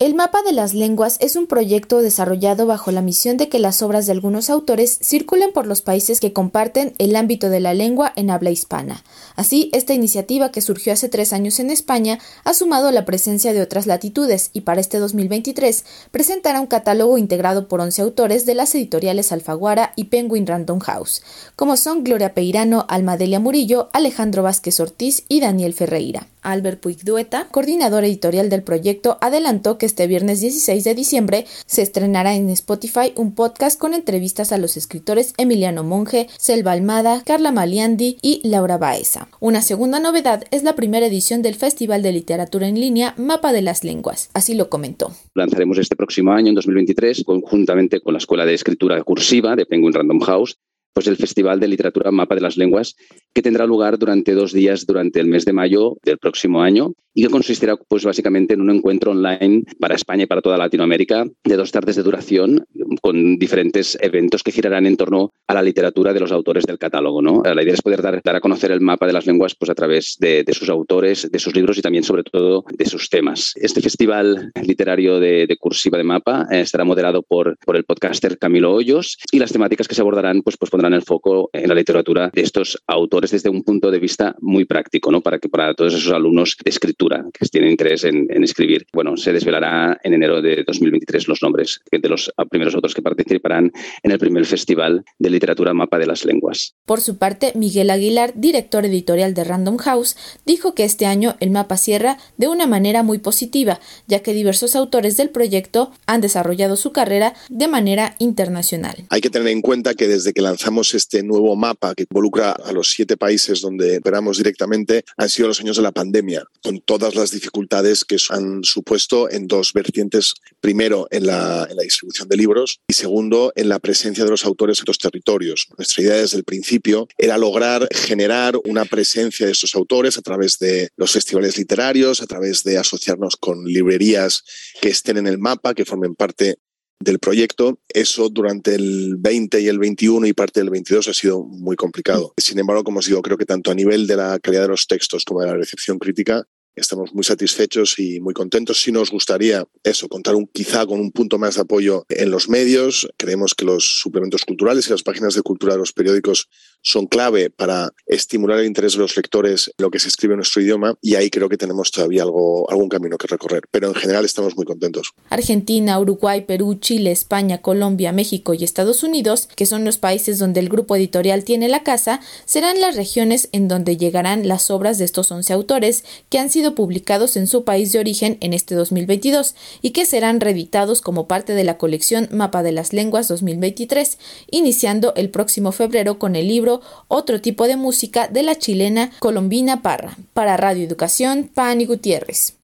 El mapa de las lenguas es un proyecto desarrollado bajo la misión de que las obras de algunos autores circulen por los países que comparten el ámbito de la lengua en habla hispana. Así, esta iniciativa que surgió hace tres años en España ha sumado la presencia de otras latitudes y para este 2023 presentará un catálogo integrado por 11 autores de las editoriales Alfaguara y Penguin Random House, como son Gloria Peirano, Almadelia Murillo, Alejandro Vázquez Ortiz y Daniel Ferreira. Albert Puig Dueta, coordinador editorial del proyecto, adelantó que este viernes 16 de diciembre se estrenará en Spotify un podcast con entrevistas a los escritores Emiliano Monge, Selva Almada, Carla Maliandi y Laura Baeza. Una segunda novedad es la primera edición del Festival de Literatura en Línea Mapa de las Lenguas. Así lo comentó. Lanzaremos este próximo año, en 2023, conjuntamente con la Escuela de Escritura Cursiva de Penguin Random House, pues el Festival de Literatura Mapa de las Lenguas, que tendrá lugar durante dos días durante el mes de mayo del próximo año y que consistirá pues básicamente en un encuentro online para España y para toda Latinoamérica de dos tardes de duración con diferentes eventos que girarán en torno a la literatura de los autores del catálogo. ¿no? La idea es poder dar, dar a conocer el mapa de las lenguas pues, a través de, sus autores, de sus libros y también sobre todo de sus temas. Este festival literario de, de cursiva de mapa eh, estará moderado por, por el podcaster Camilo Hoyos y las temáticas que se abordarán pues, pues pondrán el foco en la literatura de estos autores desde un punto de vista muy práctico, ¿no? para que para todos esos alumnos de escritura que tienen interés en, en escribir. Bueno, se desvelará en enero de 2023 los nombres de los primeros autores que participarán en el primer festival de literatura Mapa de las Lenguas. Por su parte, Miguel Aguilar, director editorial de Random House, dijo que este año el mapa cierra de una manera muy positiva, ya que diversos autores del proyecto han desarrollado su carrera de manera internacional. Hay que tener en cuenta que desde que lanzamos este nuevo mapa que involucra a los siete países donde operamos directamente han sido los años de la pandemia, con todas las dificultades que han supuesto en dos vertientes. Primero, en la, distribución de libros y segundo, en la presencia de los autores en los territorios. Nuestra idea desde el principio era lograr generar una presencia de estos autores a través de los festivales literarios, a través de asociarnos con librerías que estén en el mapa, que formen parte del proyecto. Eso durante el 20 y el 21 y parte del 22 ha sido muy complicado. Sin embargo, como os digo, creo que tanto a nivel de la calidad de los textos como de la recepción crítica, estamos muy satisfechos y muy contentos. Si nos gustaría eso, contar un, quizá con un punto más de apoyo en los medios. Creemos que los suplementos culturales y las páginas de cultura de los periódicos son clave para estimular el interés de los lectores en lo que se escribe en nuestro idioma y ahí creo que tenemos todavía algo, algún camino que recorrer, pero en general estamos muy contentos. Argentina, Uruguay, Perú, Chile, España, Colombia, México y Estados Unidos, que son los países donde el grupo editorial tiene la casa, serán las regiones en donde llegarán las obras de estos 11 autores que han sido publicados en su país de origen en este 2022 y que serán reeditados como parte de la colección Mapa de las Lenguas 2023, iniciando el próximo febrero con el libro Otro tipo de música de la chilena Colombina Parra. Para Radio Educación, Pani Gutiérrez.